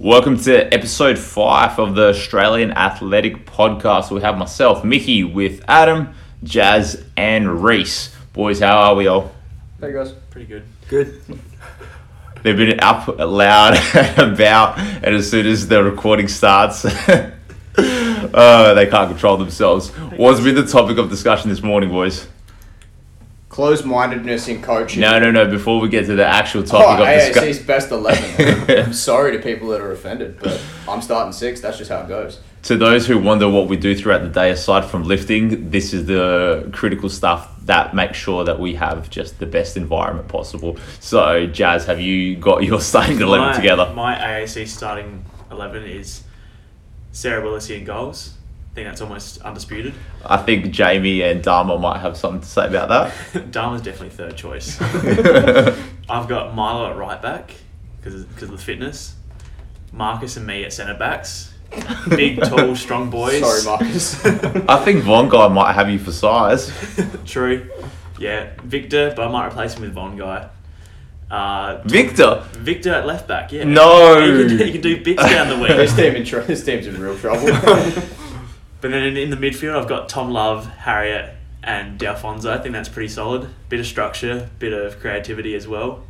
Welcome to episode five of the Australian Athletic Podcast. We have myself, Mickey, with Adam, Jazz, and Reese. Boys, how are we all? Hey guys. Pretty good. Good. They've been up loud about, and as soon as the recording starts, uh, they can't control themselves. What's been the topic of discussion this morning, boys? Closed mindedness in coaching. No, no, no. Before we get to the actual Oh, topic of discussion, AAC's best 11. I'm sorry to people that are offended, but I'm starting six. That's just how it goes. to those who wonder what we do throughout the day aside from lifting, this is the critical stuff that makes sure that we have just the best environment possible. So, Jazz, have you got your starting eleven my, together? My AAC starting 11 is Sarah Willissy in goals. I think that's almost undisputed. I think Jamie and Dharma might have something to say about that. Dharma's definitely third choice. I've got Milo at right back because of the fitness. Marcus and me at centre backs. Big, tall, strong boys. Sorry, Marcus. I think Von Guy might have you for size. True. Yeah, Victor, but I might replace him with Von Guy. Uh, Victor, Victor at left back, yeah. No. You can, do- you can do bits down the wing. this, team in tr- this team's in real trouble. But then in, in the midfield, I've got Tom Love, Harriet, and D'Alfonso. I think that's pretty solid. Bit of structure, bit of creativity as well.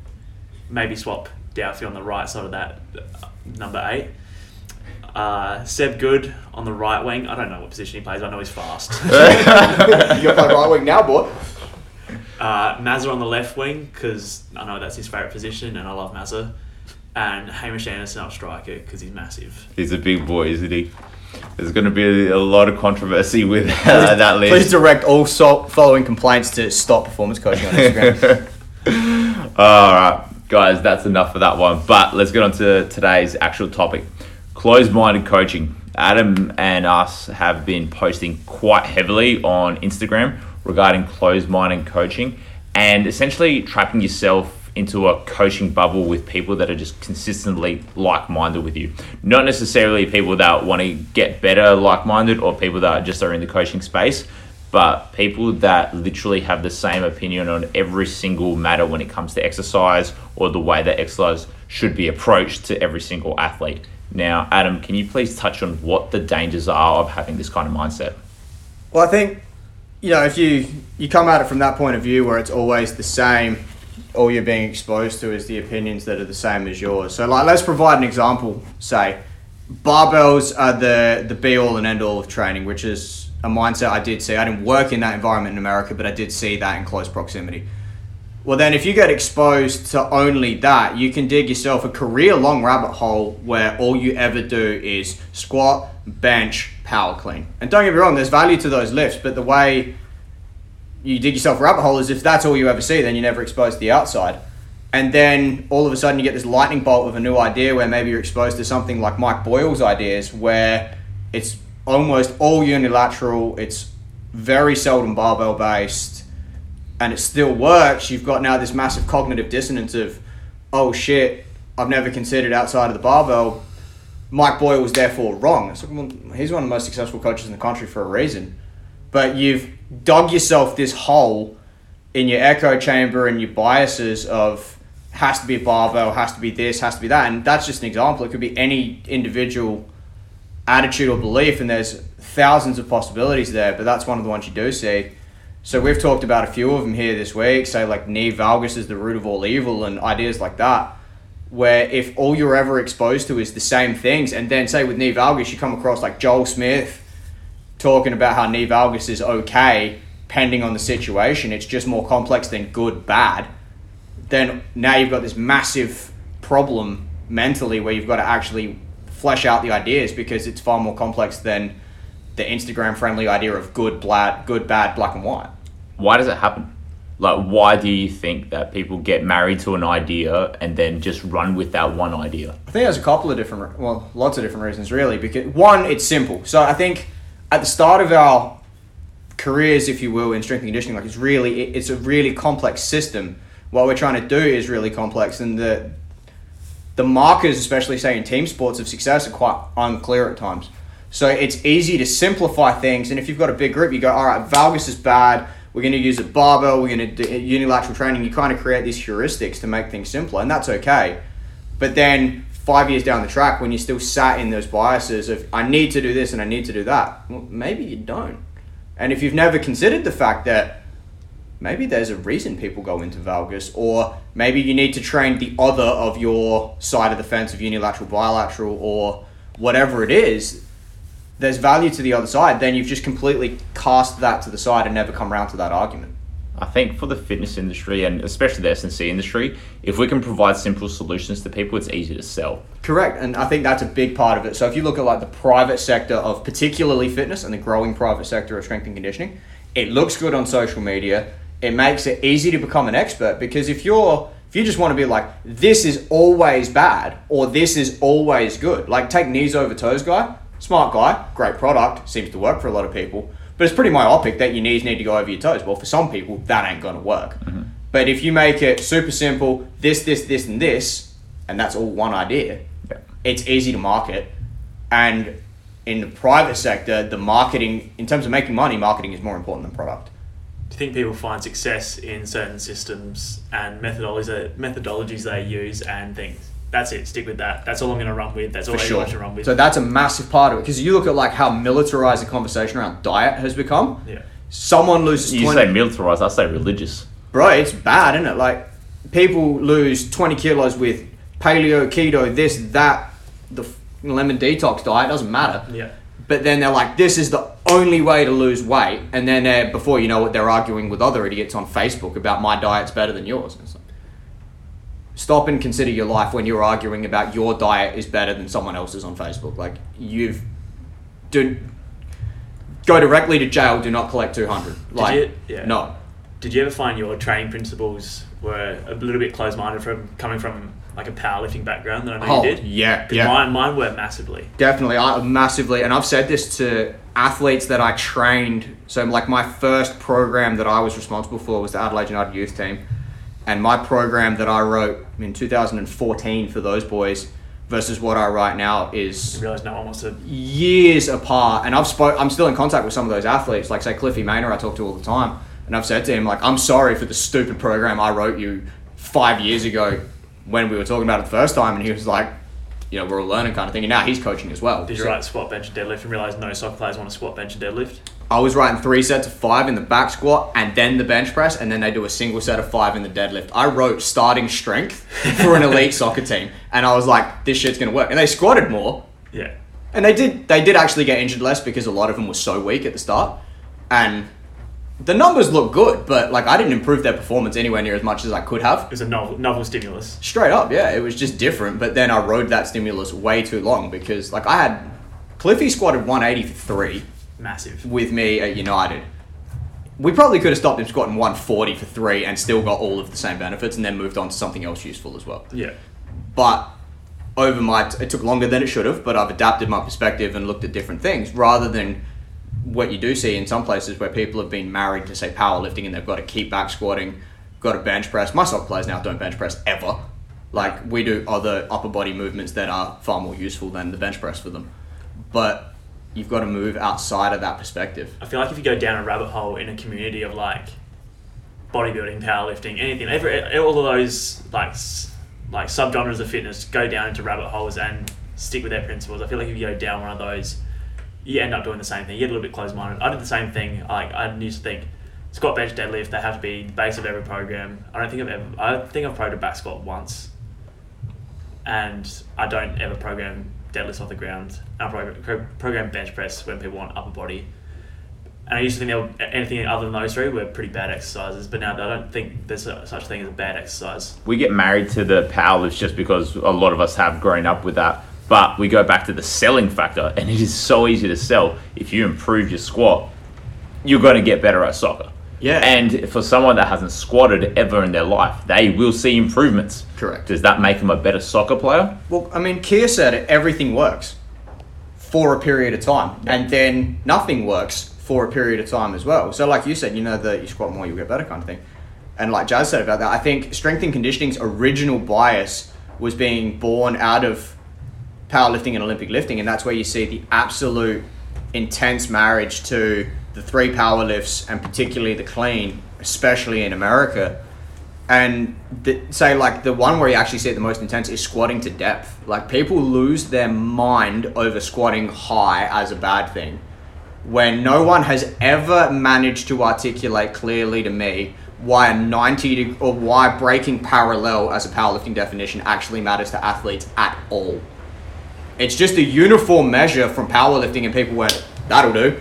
Maybe swap D'Alfie on the right side of that uh, number eight. Uh, Seb Good on the right wing. I don't know what position he plays. I know he's fast. you got to play right wing now, boy. uh, Mazza on the left wing because I know that's his favourite position and I love Mazza. And Hamish Anderson up striker because he's massive. he's a big boy, isn't he? There's going to be a lot of controversy with uh, that list. Please direct all so- following complaints to stop performance coaching on Instagram. All right, guys, that's enough for that one. But let's get on to today's actual topic closed minded coaching. Adam and us have been posting quite heavily on Instagram regarding closed minded coaching and essentially trapping yourself into a coaching bubble with people that are just consistently like minded with you. Not necessarily people that want to get better like minded or people that just are in the coaching space, but people that literally have the same opinion on every single matter when it comes to exercise or the way that exercise should be approached to every single athlete. Now, Adam, can you please touch on what the dangers are of having this kind of mindset? well, I think, you know, if you, you come at it from that point of view where it's always the same, all you're being exposed to is the opinions that are the same as yours. So, like, let's provide an example. Say, barbells are the the be all and end all of training, which is a mindset I did see. I didn't work in that environment in America, but I did see that in close proximity. Well, then, if you get exposed to only that, you can dig yourself a career long rabbit hole where all you ever do is squat, bench, power clean. And don't get me wrong, there's value to those lifts, but the way you dig yourself rabbit hole is if that's all you ever see, then you're never exposed to the outside. And then all of a sudden you get this lightning bolt of a new idea where maybe you're exposed to something like Mike Boyle's ideas where it's almost all unilateral, it's very seldom barbell based, and it still works. You've got now this massive cognitive dissonance of, oh shit, I've never considered outside of the barbell. Mike Boyle was therefore wrong. He's one of the most successful coaches in the country for a reason. But you've dug yourself this hole in your echo chamber and your biases of has to be a barbell, has to be this, has to be that. And that's just an example. It could be any individual attitude or belief, and there's thousands of possibilities there, but that's one of the ones you do see. So we've talked about a few of them here this week, say like knee valgus is the root of all evil and ideas like that, where if all you're ever exposed to is the same things, and then say with knee valgus you come across like Joel Smith talking about how Valgus is okay, pending on the situation, it's just more complex than good, bad, then now you've got this massive problem mentally where you've got to actually flesh out the ideas because it's far more complex than the Instagram friendly idea of good, bad, good, bad, black and white. Why does it happen? Like, why do you think that people get married to an idea and then just run with that one idea? I think there's a couple of different, well, lots of different reasons really. Because one, it's simple. So I think at the start of our careers, if you will, in strength and conditioning, like it's really, it's a really complex system. What we're trying to do is really complex, and the the markers, especially say in team sports of success, are quite unclear at times. So it's easy to simplify things, and if you've got a big group, you go, all right, valgus is bad. We're going to use a barbell. We're going to do unilateral training. You kind of create these heuristics to make things simpler, and that's okay. But then five years down the track when you're still sat in those biases of I need to do this and I need to do that. Well, maybe you don't. And if you've never considered the fact that maybe there's a reason people go into valgus, or maybe you need to train the other of your side of the fence of unilateral, bilateral, or whatever it is, there's value to the other side, then you've just completely cast that to the side and never come around to that argument. I think for the fitness industry and especially the S&C industry, if we can provide simple solutions to people, it's easy to sell. Correct, and I think that's a big part of it. So if you look at like the private sector of particularly fitness and the growing private sector of strength and conditioning, it looks good on social media. It makes it easy to become an expert because if you're if you just want to be like this is always bad or this is always good, like take knees over toes guy, smart guy, great product, seems to work for a lot of people. But it's pretty myopic that your knees need to go over your toes. Well, for some people, that ain't going to work. Mm-hmm. But if you make it super simple, this, this, this, and this, and that's all one idea, Yeah. it's easy to market. And in the private sector, the marketing, in terms of making money, marketing is more important than product. Do you think people find success in certain systems and methodologies methodologies they use and think that's it, stick with that. That's all I'm going to run with. That's all For I sure. want to run with. So that's a massive part of it. Because you look at like how militarized the conversation around diet has become. yeah. Someone loses You 20 say militarized, I say religious. bro, it's bad, isn't it? Like people lose twenty kilos with paleo, keto, this, that, the lemon detox diet doesn't matter. Yeah. But then they're like, this is the only way to lose weight, and then before you know what, they're arguing with other idiots on Facebook about my diet's better than yours. And it's like, stop and consider your life when you're arguing about your diet is better than someone else's on Facebook. Like you've, do, go directly to jail. Do not collect two hundred. Like you- yeah. no. Did you ever find your training principles were a little bit closed-minded from coming from like a powerlifting background that I know Oh, you did? yeah, yeah. Mine, mine were massively. Definitely, I massively, and I've said this to athletes that I trained. So, like, my first program that I was responsible for was the Adelaide United Youth Team, and my program that I wrote in 2014 for those boys versus what I write now is I realised no one wants to. years apart. And I've spoke, I'm still in contact with some of those athletes, like say Cliffy Maynor, I talk to all the time, and I've said to him like, I'm sorry for the stupid program I wrote you five years ago when we were talking about it the first time, and he was like, you know, we're all learning kind of thing. And now he's coaching as well. Did you write squat, bench, and deadlift and realise no soccer players want to squat, bench, and deadlift? I was writing three sets of five in the back squat and then the bench press, and then they do a single set of five in the deadlift. I wrote starting strength for an elite soccer team, and I was like, this shit's gonna work. And they squatted more, Yeah. and they did. They did actually get injured less because a lot of them were so weak at the start, and the numbers look good, but like I didn't improve their performance anywhere near as much as I could have. It was a novel, novel stimulus. Straight up, yeah, it was just different. But then I rode that stimulus way too long because like I had Cliffy squatted 180 for three Massive. with me at United. We probably could have stopped him squatting 140 for three and still got all of the same benefits and then moved on to something else useful as well. Yeah. But over my, it took longer than it should have, but I've adapted my perspective and looked at different things rather than what you do see in some places where people have been married to say powerlifting and they've got to keep back squatting, got to bench press. My soccer players now don't bench press ever. Like we do other upper body movements that are far more useful than the bench press for them. But you've got to move outside of that perspective. I feel like if you go down a rabbit hole in a community of like bodybuilding, powerlifting, anything, every, all of those like like subgenres of fitness go down into rabbit holes and stick with their principles. I feel like if you go down one of those, you end up doing the same thing. You get a little bit closed-minded. I did the same thing. Like I used to think squat, bench, deadlift. They have to be the base of every program. I don't think I've ever. I think I've programmed back squat once, and I don't ever program deadlifts off the ground. I program, bench press when people want upper body. And I used to think were, anything other than those three were pretty bad exercises, but now I don't think there's a, such a thing as a bad exercise. we get married to the power lifts just because a lot of us have grown up with that. But we go back to the selling factor, and it is so easy to sell. If you improve your squat, you're going to get better at soccer. Yeah. And for someone that hasn't squatted ever in their life, they will see improvements. Correct. Does that make them a better soccer player? Well, I mean, Kia said it, everything works for a period of time, and then nothing works for a period of time as well. So, like you said, you know that you squat more, you'll get better kind of thing. And like Jazz said about that, I think strength and conditioning's original bias was being born out of powerlifting and Olympic lifting, and that's where you see the absolute intense marriage to the three power lifts and particularly the clean, especially in America, And the, say like the one where you actually see it the most intense is squatting to depth. Like people lose their mind over squatting high as a bad thing, when no one has ever managed to articulate clearly to me why a 90 deg- or why breaking parallel as a powerlifting definition actually matters to athletes at all. It's just a uniform measure from powerlifting, and people went, that'll do.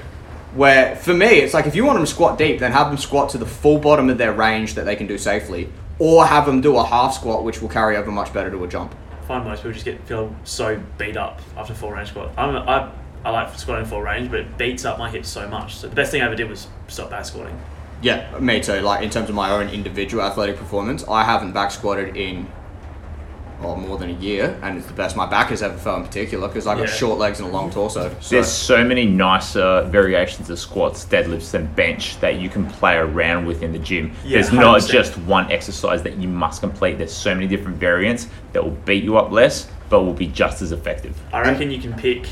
Where for me, it's like if you want them to squat deep, then have them squat to the full bottom of their range that they can do safely, or have them do a half squat, which will carry over much better to a jump. I find most people just get feel so beat up after full range squat. I'm, I I like squatting full range, but it beats up my hips so much. So the best thing I ever did was stop back squatting. Yeah, me too. Like in terms of my own individual athletic performance, I haven't back squatted in well, more than a year, and it's the best my back has ever felt in particular because I've got Yeah. short legs and a long torso. So There's so many nicer variations of squats, deadlifts, and bench that you can play around with in the gym. Yeah, There's not 100%. just one exercise that you must complete. There's so many different variants that will beat you up less, but will be just as effective. I reckon you can pick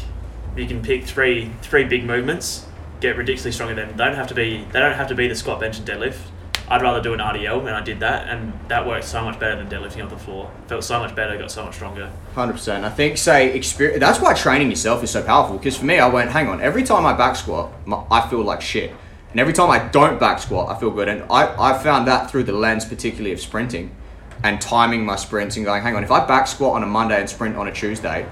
you can pick three three big movements, get ridiculously strong at them. They don't have to be they don't have to be the squat, bench, and deadlift. I'd rather do an RDL, and I did that, and that worked so much better than deadlifting off the floor. Felt so much better, got so much stronger. Hundred percent. I think say experience. That's why training yourself is so powerful. Because for me, I went, hang on. Every time I back squat, my, I feel like shit, and every time I don't back squat, I feel good. And I I found that through the lens, particularly of sprinting, and timing my sprints and going, hang on. If I back squat on a Monday and sprint on a Tuesday,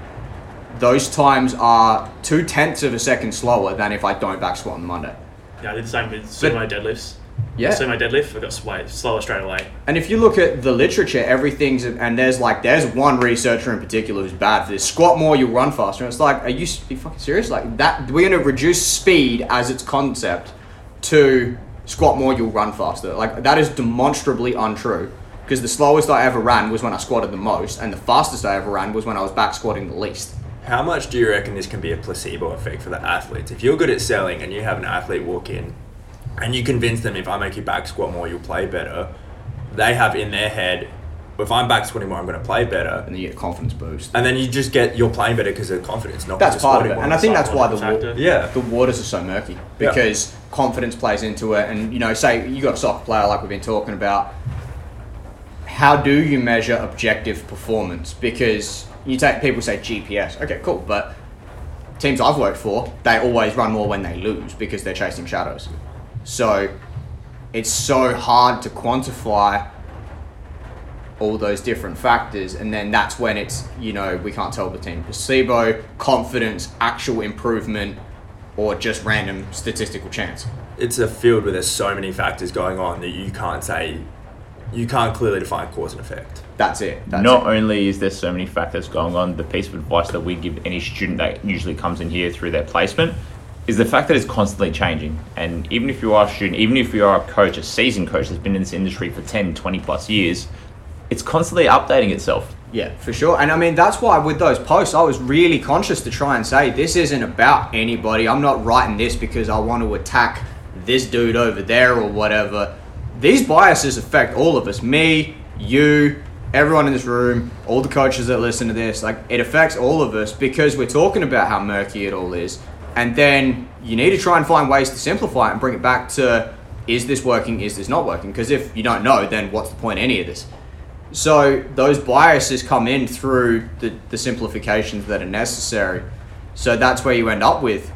those times are two tenths of a second slower than if I don't back squat on the Monday. Yeah, I did the same with sumo deadlifts. Yeah. So my deadlift, I got sway, slower straight away. And if you look at the literature, everything's and there's like there's one researcher in particular who's bad for this. Squat more, you'll run faster. And it's like, are you, are you fucking serious? Like that, we're gonna reduce speed as its concept to squat more, you'll run faster. Like that is demonstrably untrue. Because the slowest I ever ran was when I squatted the most, and the fastest I ever ran was when I was back squatting the least. How much do you reckon this can be a placebo effect for the athletes? If you're good at selling and you have an athlete walk in and you convince them if I make you back squat more, you'll play better, they have in their head, if I'm back squatting more, I'm going to play better. And then you get confidence boost. And then you just get, you're playing better because of confidence, not That's part of it. And I think that's why the wa- Yeah. the waters are so murky Yeah. because confidence plays into it and you know say you got a soccer player like we've been talking about how do you measure objective performance because you take people say gps okay cool but teams i've worked for they always run more when they lose because they're chasing shadows so it's so hard to quantify all those different factors and then that's when it's you know we can't tell between placebo confidence actual improvement or just random statistical chance It's a field where there's so many factors going on that you can't say, you can't clearly define cause and effect. that's it that's Not it. only is there so many factors going on, the piece of advice that we give any student that usually comes in here through their placement is the fact that it's constantly changing. And even if you are a student, even if you are a coach, a seasoned coach that's been in this industry for 10, 20 plus years, it's constantly updating itself. Yeah, for sure. And I mean, that's why with those posts, I was really conscious to try and say, this isn't about anybody. I'm not writing this because I want to attack this dude over there or whatever. These biases affect all of us me, you, everyone in this room, all the coaches that listen to this. Like, it affects all of us because we're talking about how murky it all is. And then you need to try and find ways to simplify it and bring it back to is this working, is this not working? Because if you don't know, then what's the point of any of this? So those biases come in through the, the simplifications that are necessary. So that's where you end up with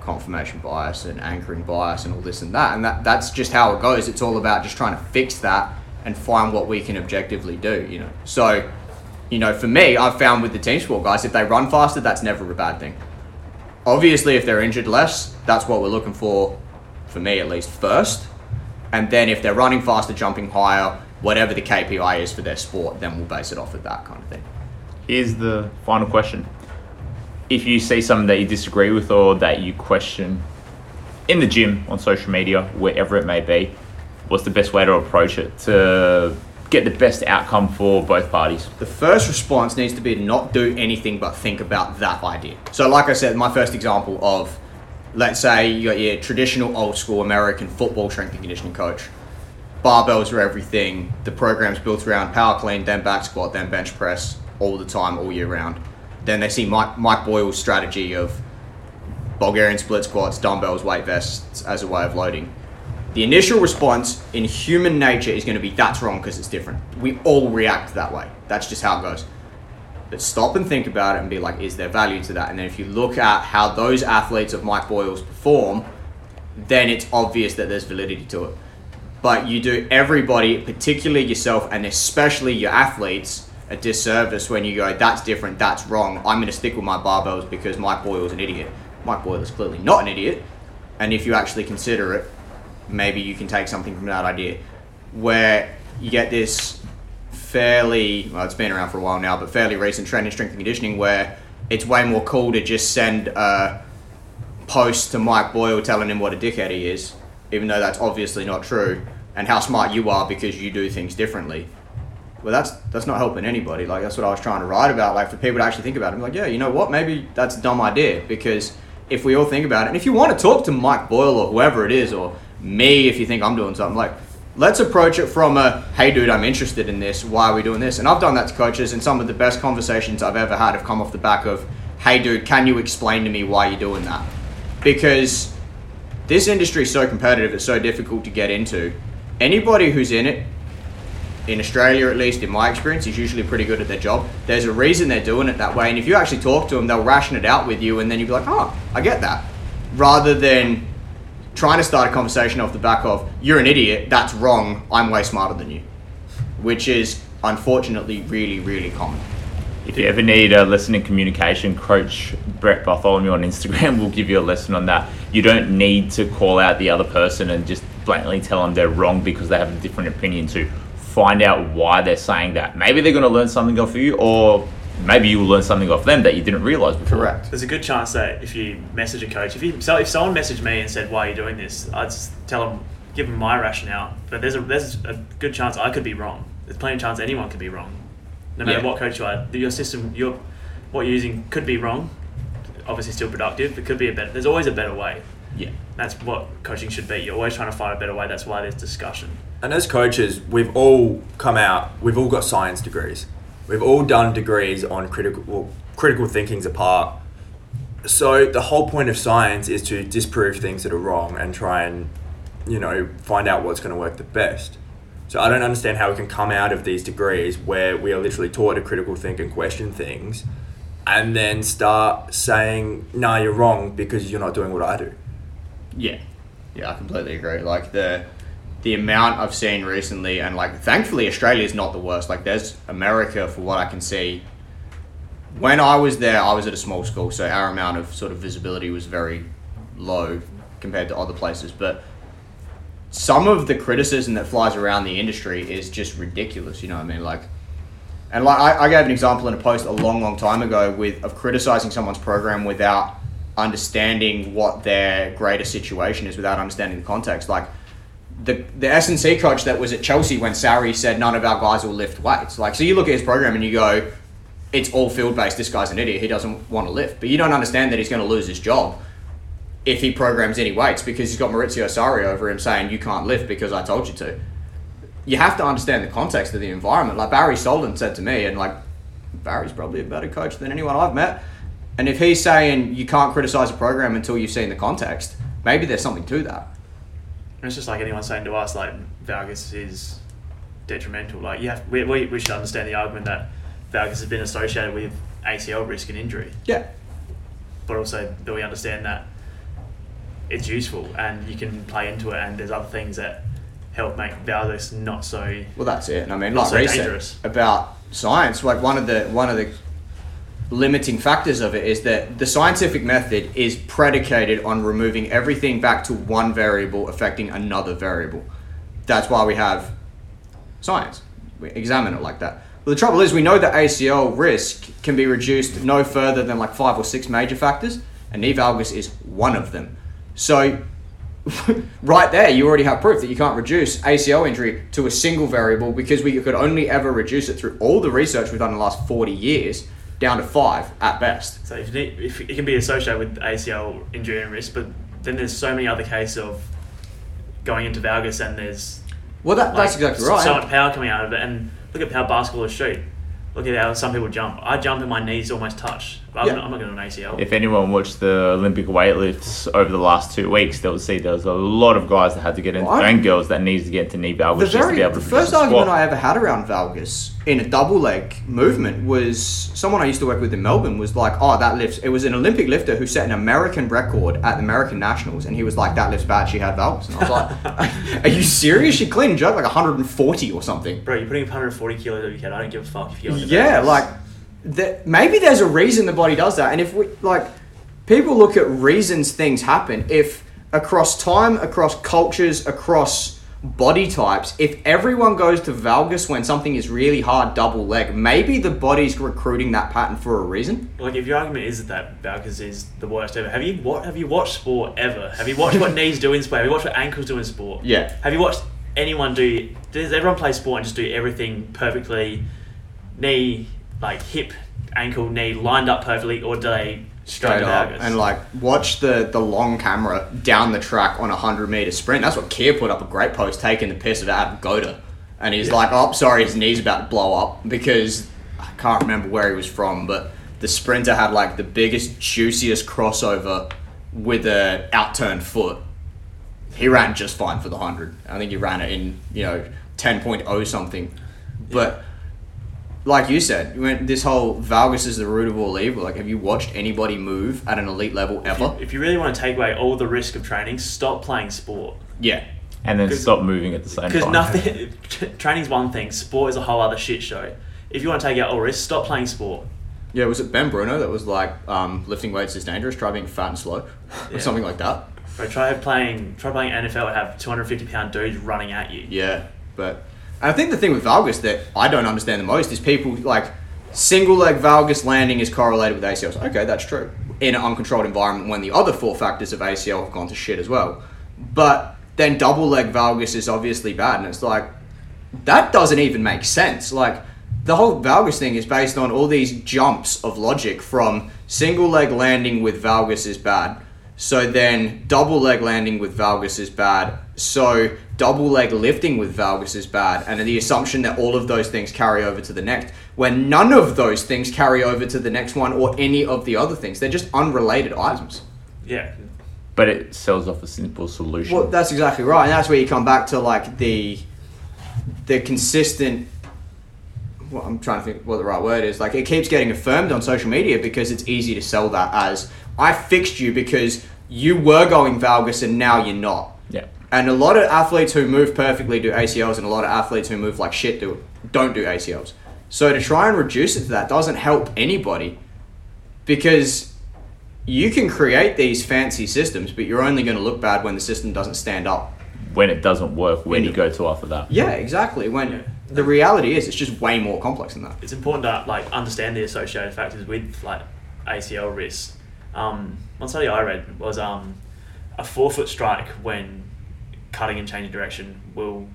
confirmation bias and anchoring bias and all this and that. And that, that's just how it goes. It's all about just trying to fix that and find what we can objectively do, you know. So, you know, for me, I've found with the team sport guys, if they run faster, that's never a bad thing. Obviously, if they're injured less, that's what we're looking for, for me at least, first. And then if they're running faster, jumping higher, whatever the KPI is for their sport, then we'll base it off of that kind of thing. Here's the final question. If you see something that you disagree with or that you question in the gym, on social media, wherever it may be, what's the best way to approach it to get the best outcome for both parties? The first response needs to be to not do anything but think about that idea. So, like I said, my first example of, let's say you got your traditional old school American football strength and conditioning coach. Barbells are everything. The program's built around power clean, then back squat, then bench press all the time, all year round. Then they see Mike, Mike Boyle's strategy of Bulgarian split squats, dumbbells, weight vests as a way of loading. The initial response in human nature is going to be that's wrong because it's different. We all react that way. That's just how it goes. But stop and think about it and be like, is there value to that? And then if you look at how those athletes of Mike Boyle's perform, then it's obvious that there's validity to it. But you do everybody, particularly yourself and especially your athletes, a disservice when you go, that's different, that's wrong. I'm going to stick with my barbells because Mike Boyle's an idiot. Mike Boyle is clearly not an idiot. And if you actually consider it, maybe you can take something from that idea. Where you get this fairly, well, it's been around for a while now, but fairly recent trend in strength and conditioning where it's way more cool to just send a post to Mike Boyle telling him what a dickhead he is, even though that's obviously not true, and how smart you are because you do things differently. Well, that's that's not helping anybody. Like that's what I was trying to write about. Like for people to actually think about it, I'm like, yeah, you know what? Maybe that's a dumb idea because if we all think about it, and if you want to talk to Mike Boyle or whoever it is, or me, if you think I'm doing something, like let's approach it from a hey dude i'm interested in this. Why are we doing this? And i've done that to coaches and some of the best conversations i've ever had have come off the back of hey dude can you explain to me why you're doing that? Because this industry is so competitive it's so difficult to get into. Anybody who's in it in australia at least in my experience is usually pretty good at their job. There's a reason they're doing it that way and if you actually talk to them they'll ration it out with you and then you'll be like oh i get that. Rather than trying to start a conversation off the back of you're an idiot that's wrong i'm way smarter than you which is unfortunately really really common If you ever need a lesson in communication, Coach Brett Bartholomew on Instagram will give you a lesson on that. You don't need to call out the other person and just blatantly tell them they're wrong because they have a different opinion to find out why they're saying that. Maybe they're going to learn something off of you, or maybe you will learn something off them that you didn't realize before. correct There's a good chance that if you message a coach, if you so if someone messaged me and said, "Why are you doing this?" I'd just tell them, give them my rationale. But there's a there's a good chance I could be wrong. There's plenty of chance anyone could be wrong, no matter Yeah. what coach you are. Your system, your what you're using could be wrong. Obviously, still productive, but could be a better. There's always a better way. Yeah. That's what coaching should be. You're always trying to find a better way. That's why there's discussion. And as coaches, we've all come out. We've all got science degrees. We've all done degrees on critical critical thinking's a part. So the whole point of science is to disprove things that are wrong and try and, you know, find out what's going to work the best. So I don't understand how we can come out of these degrees where we are literally taught to critical think and question things, and then start saying, "No, you're wrong because you're not doing what I do." Yeah, yeah, I completely agree. Like the the amount I've seen recently, and like thankfully Australia is not the worst. Like there's America for what I can see. When I was there, I was at a small school, so our amount of sort of visibility was very low compared to other places. But some of the criticism that flies around the industry is just ridiculous. You know what I mean? Like, and like I, I gave an example in a post a long, long time ago with of criticizing someone's program without understanding what their greater situation is, without understanding the context. Like the the S and C coach that was at Chelsea when Sarri said none of our guys will lift weights. Like, so you look at his program and you go, it's all field based. This guy's an idiot. He doesn't want to lift. But you don't understand that he's going to lose his job if he programs any weights because he's got Maurizio Sarri over him saying you can't lift because I told you to. You have to understand the context of the environment. Like Barry Solden said to me, and like Barry's probably a better coach than anyone I've met. And if he's saying you can't criticize a program until you've seen the context, maybe there's something to that. And it's just like anyone saying to us, like valgus is detrimental. Like, yeah, we, we, we should understand the argument that valgus has been associated with ACL risk and injury, Yeah. but also that we understand that it's useful and you can play into it. And there's other things that help make valgus not so. Well, that's it. And I mean, like So said dangerous. about science, like one of the one of the limiting factors of it is that the scientific method is predicated on removing everything back to one variable affecting another variable. That's why we have science. We examine it like that. But the trouble is, we know that ACL risk can be reduced no further than like five or six major factors, and knee valgus is one of them. So right there, you already have proof that you can't reduce ACL injury to a single variable because we could only ever reduce it through all the research we've done in the last 40 years down to five at best. So if, you need, if it can be associated with ACL injury and risk, but then there's so many other cases of going into valgus and there's Well, that, that's like, exactly so much power coming out of it. And look at how basketballers shoot. look at how some people jump. I jump and my knees almost touch. I'm, Yeah. not, I'm not going to an ACL. If anyone watched the Olympic weightlifts over the last two weeks, they'll see there was a lot of guys that had to get into, Well, and girls that needed to get into knee valgus the just to very be able the to first argument squat. I ever had around valgus in a double leg movement was someone I used to work with in Melbourne was like, oh, that lifts. It was an Olympic lifter who set an American record at the American Nationals, and he was like, that lifts bad. She had valgus, and I was like, are you serious? She cleaned jerked like 140 or something. Bro, you're putting up 140 kilos your head. I don't give a fuck if you're. Yeah, like that. Maybe there's a reason the body does that, and if we like, people look at reasons things happen. If across time, across cultures, across body types, if everyone goes to valgus when something is really hard double leg, maybe the body's recruiting that pattern for a reason. Like if your argument is that valgus is the worst ever, have you what have you watched sport ever? Have you watched what knees do in sport? Have you watched what ankles do in sport? Yeah. Have you watched anyone do? Does everyone play sport and just do everything perfectly? Knee, like hip, ankle, knee lined up perfectly, or do they Straight up and like watch the the long camera down the track on a hundred meter sprint. That's what Kier put up a great post taking the piss of Adam Goda, and he's like, "Oh, sorry, his knee's about to blow up because I can't remember where he was from, but the sprinter had like the biggest, juiciest crossover with a outturned foot. He ran just fine for the hundred. I think he ran it in you know 10.0 point oh something, but." Like you said, you went this whole valgus is the root of all evil. Like, have you watched anybody move at an elite level If ever? you, if you really want to take away all the risk of training, stop playing sport. Yeah, and then stop moving at the same time. Because time. nothing, training's one thing. Sport is a whole other shit show. If you want to take out all risk, stop playing sport. yeah. Was it Ben Bruno that was like, um, lifting weights is dangerous? Try being fat and slow, Yeah. or something like that. Bro, try playing, try playing NFL and have 250 pound dudes running at you. Yeah, but and I think the thing with valgus that I don't understand the most is people like single leg valgus landing is correlated with ACLs. Okay, that's true in an uncontrolled environment when the other four factors of ACL have gone to shit as well. But then double leg valgus is obviously bad, and it's like that doesn't even make sense. Like the whole valgus thing is based on all these jumps of logic from single leg landing with valgus is bad. So then double leg landing with valgus is bad. So double leg lifting with valgus is bad. And the assumption that all of those things carry over to the next, when none of those things carry over to the next one or any of the other things. They're just unrelated items. Yeah. but it sells off a simple solution. Well, that's exactly right, and that's where you come back to like the the consistent. Well, I'm trying to think what the right word is. Like it keeps getting affirmed on social media because it's easy to sell that as I fixed you because you were going valgus and now you're not. yeah. And a lot of athletes who move perfectly do ACLs, and a lot of athletes who move like shit do don't do ACLs. So to try and reduce it to that doesn't help anybody, because you can create these fancy systems, but you're only going to look bad when the system doesn't stand up. When it doesn't work, when you Yeah. go to after that? Yeah, exactly. When the reality is, it's just way more complex than that. It's important to like understand the associated factors with like ACL risks. Um, one study I read was um, a forefoot strike when cutting and changing direction will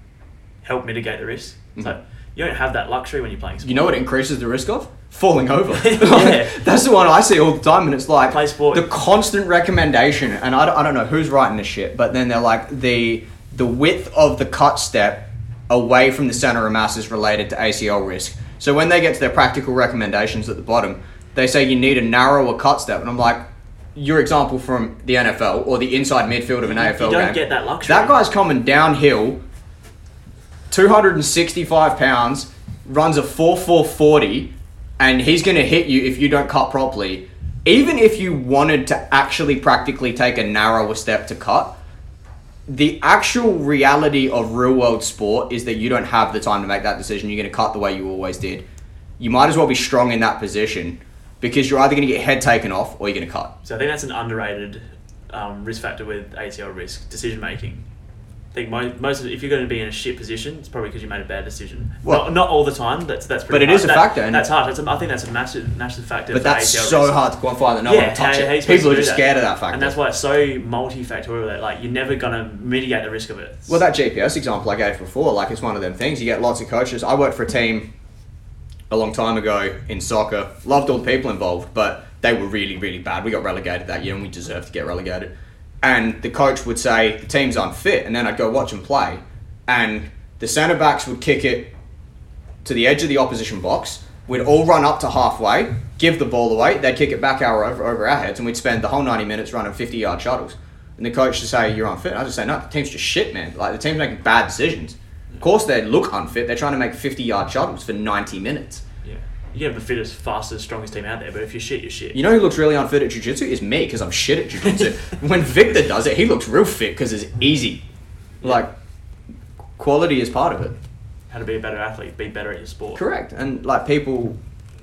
help mitigate the risk. So mm-hmm. you don't have that luxury when you're playing sport. You know what increases the risk of? Falling over. Yeah. That's the one I see all the time, and it's like Play sport. the constant recommendation. And I don't, I don't know who's writing this shit, but then they're like the the width of the cut step away from the center of mass is related to ACL risk. So when they get to their practical recommendations at the bottom, they say you need a narrower cut step, and I'm like. Your example from the NFL or the inside midfield of an AFL you don't game. get that luxury. That guy's coming downhill, 265 pounds, runs a 4 4 40, and he's going to hit you if you don't cut properly. Even if you wanted to actually practically take a narrower step to cut, the actual reality of real world sport is that you don't have the time to make that decision. You're going to cut the way you always did. You might as well be strong in that position because you're either going to get head taken off or you're going to cut. So I think that's an underrated um, risk factor with ACL risk decision making. I think most, most of, if you're going to be in a shit position, it's probably because you made a bad decision. Well- not, not all the time. That's that's pretty But it hard. is a That- factor, and- that's hard. That's a, I think that's a massive massive factor. But that's ACL so risk. hard to quantify that no one will touch how- how it. supposed People to are just that? scared of that factor. and that's why it's so multifactorial. That like you're never going to mitigate the risk of it. Well, that GPS example I gave before, like it's one of them things. You get lots of coaches. I worked for a team a long time ago in soccer. Loved all the people involved, but they were really, really bad. We got relegated that year, and we deserved to get relegated. And the coach would say the team's unfit, and then I'd go watch them play, and the centre backs would kick it to the edge of the opposition box, we'd all run up to halfway, give the ball away, they'd kick it back our over, over our heads, and we'd spend the whole 90 minutes running 50 yard shuttles. And the coach would say, You're unfit. I'd just say, No, the team's just shit, man. Like, the team's making bad decisions. Of course, they look unfit. They're trying to make 50 yard shuttles for 90 minutes. Yeah. You can have the fittest, fastest, strongest team out there, but if you're shit, you're shit. You know who looks really unfit at jiu jitsu? Is me, because I'm shit at jiu jitsu. when Victor does it, he looks real fit because it's easy. Like, quality is part of it. How to be a better athlete, be better at your sport. Correct. And like people,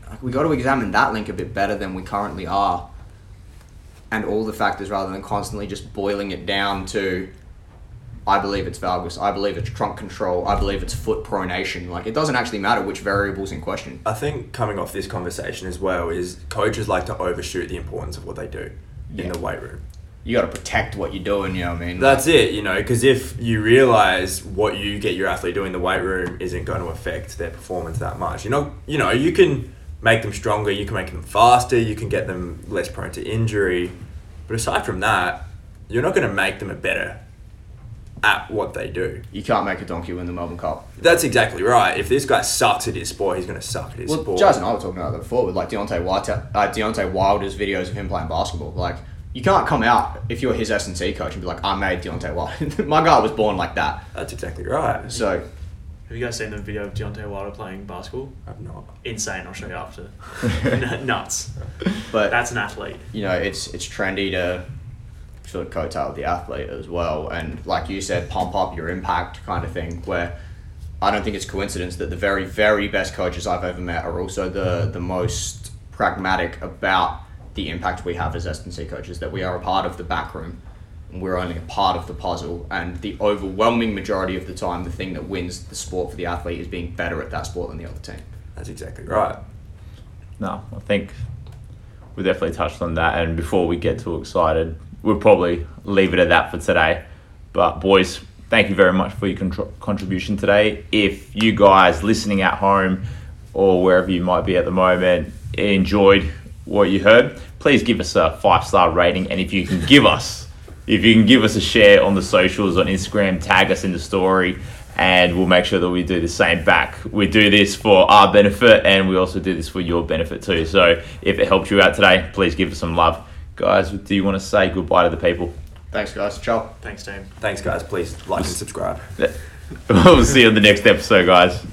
like, we got to examine that link a bit better than we currently are, and all the factors rather than constantly just boiling it down to. I believe it's valgus. I believe it's trunk control. I believe it's foot pronation. Like it doesn't actually matter which variables in question. I think coming off this conversation as well is coaches like to overshoot the importance of what they do in the weight room. You got to protect what you're doing. You know what I mean? That's it, you know, because if you realize what you get your athlete doing in the weight room isn't going to affect their performance that much, you know, you know, you can make them stronger, you can make them faster, you can get them less prone to injury, but aside from that, you're not going to make them a better at what they do. you can't make a donkey win the Melbourne Cup. That's exactly right. If this guy sucks at his sport, he's going to suck at his Well, sport. Jazz and I were talking about that before with like Deontay White, uh, Deontay Wilder's videos of him playing basketball. Like, you can't come out if you're his S and C coach and be like, "I made Deontay Wilder." My guy was born like that. That's exactly right. So Have you guys seen the video of Deontay Wilder playing basketball? I'm not. Insane. I'll show you after. N- Nuts. but That's an athlete. you know, it's it's trendy to sort of coattail the athlete as well, and like you said, pump up your impact kind of thing. Where I don't think it's coincidence that the very very best coaches I've ever met are also the the most pragmatic about the impact we have as S and C coaches. That we are a part of the back room. and We're only a part of the puzzle, and the overwhelming majority of the time, the thing that wins the sport for the athlete is being better at that sport than the other team. That's exactly right. No, I think we definitely touched on that. And before we get too excited, we'll probably leave it at that for today. But, boys, thank you very much for your contr- contribution today. If you guys listening at home or wherever you might be at the moment enjoyed what you heard, please give us a five star rating. And if you can give us, if you can give us a share on the socials on Instagram, tag us in the story, and we'll make sure that we do the same back. We do this for our benefit, and we also do this for your benefit too. So if it helped you out today, please give us some love, guys. Do you want to say goodbye to the people? Thanks, guys. Ciao. Thanks, team. Thanks, guys. Please like and subscribe. we'll see you in the next episode, guys.